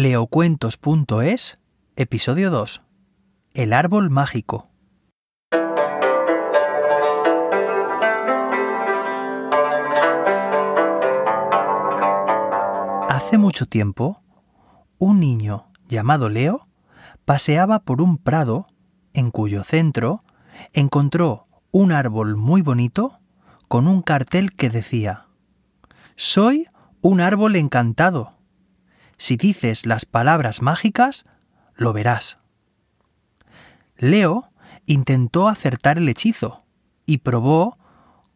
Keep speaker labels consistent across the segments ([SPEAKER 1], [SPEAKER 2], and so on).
[SPEAKER 1] Leocuentos.es, episodio 2. El árbol mágico. Hace mucho tiempo, un niño llamado Leo paseaba por un prado en cuyo centro encontró un árbol muy bonito con un cartel que decía Soy un árbol encantado. Si dices las palabras mágicas, lo verás. Leo intentó acertar el hechizo y probó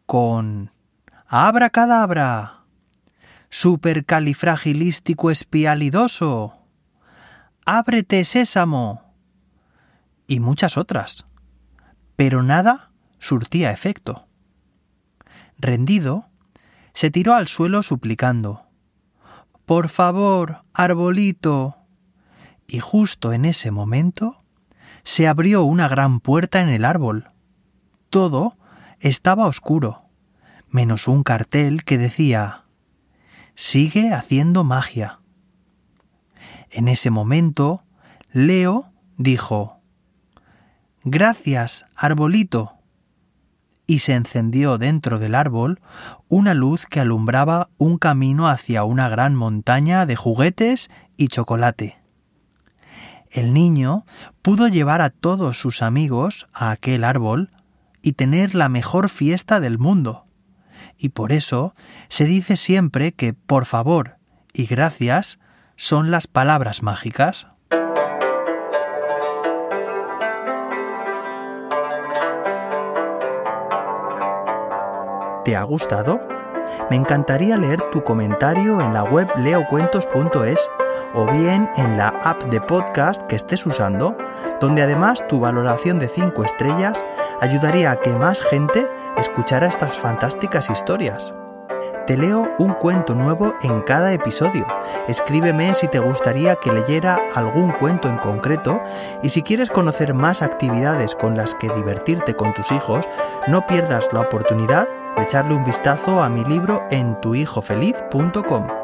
[SPEAKER 1] con abracadabra, supercalifragilístico espialidoso, ábrete sésamo y muchas otras. Pero nada surtía efecto. Rendido, se tiró al suelo suplicando Por favor, arbolito. Y justo en ese momento se abrió una gran puerta en el árbol. Todo estaba oscuro, menos un cartel que decía Sigue haciendo magia. En ese momento, Leo dijo Gracias, arbolito y se encendió dentro del árbol una luz que alumbraba un camino hacia una gran montaña de juguetes y chocolate. El niño pudo llevar a todos sus amigos a aquel árbol y tener la mejor fiesta del mundo. Y por eso se dice siempre que por favor y gracias son las palabras mágicas. ¿Te ha gustado? Me encantaría leer tu comentario en la web leocuentos.es o bien en la app de podcast que estés usando, donde además tu valoración de 5 estrellas ayudaría a que más gente escuchara estas fantásticas historias. Te leo un cuento nuevo en cada episodio. Escríbeme si te gustaría que leyera algún cuento en concreto y si quieres conocer más actividades con las que divertirte con tus hijos, no pierdas la oportunidad echarle un vistazo a mi libro en tuhijofeliz.com.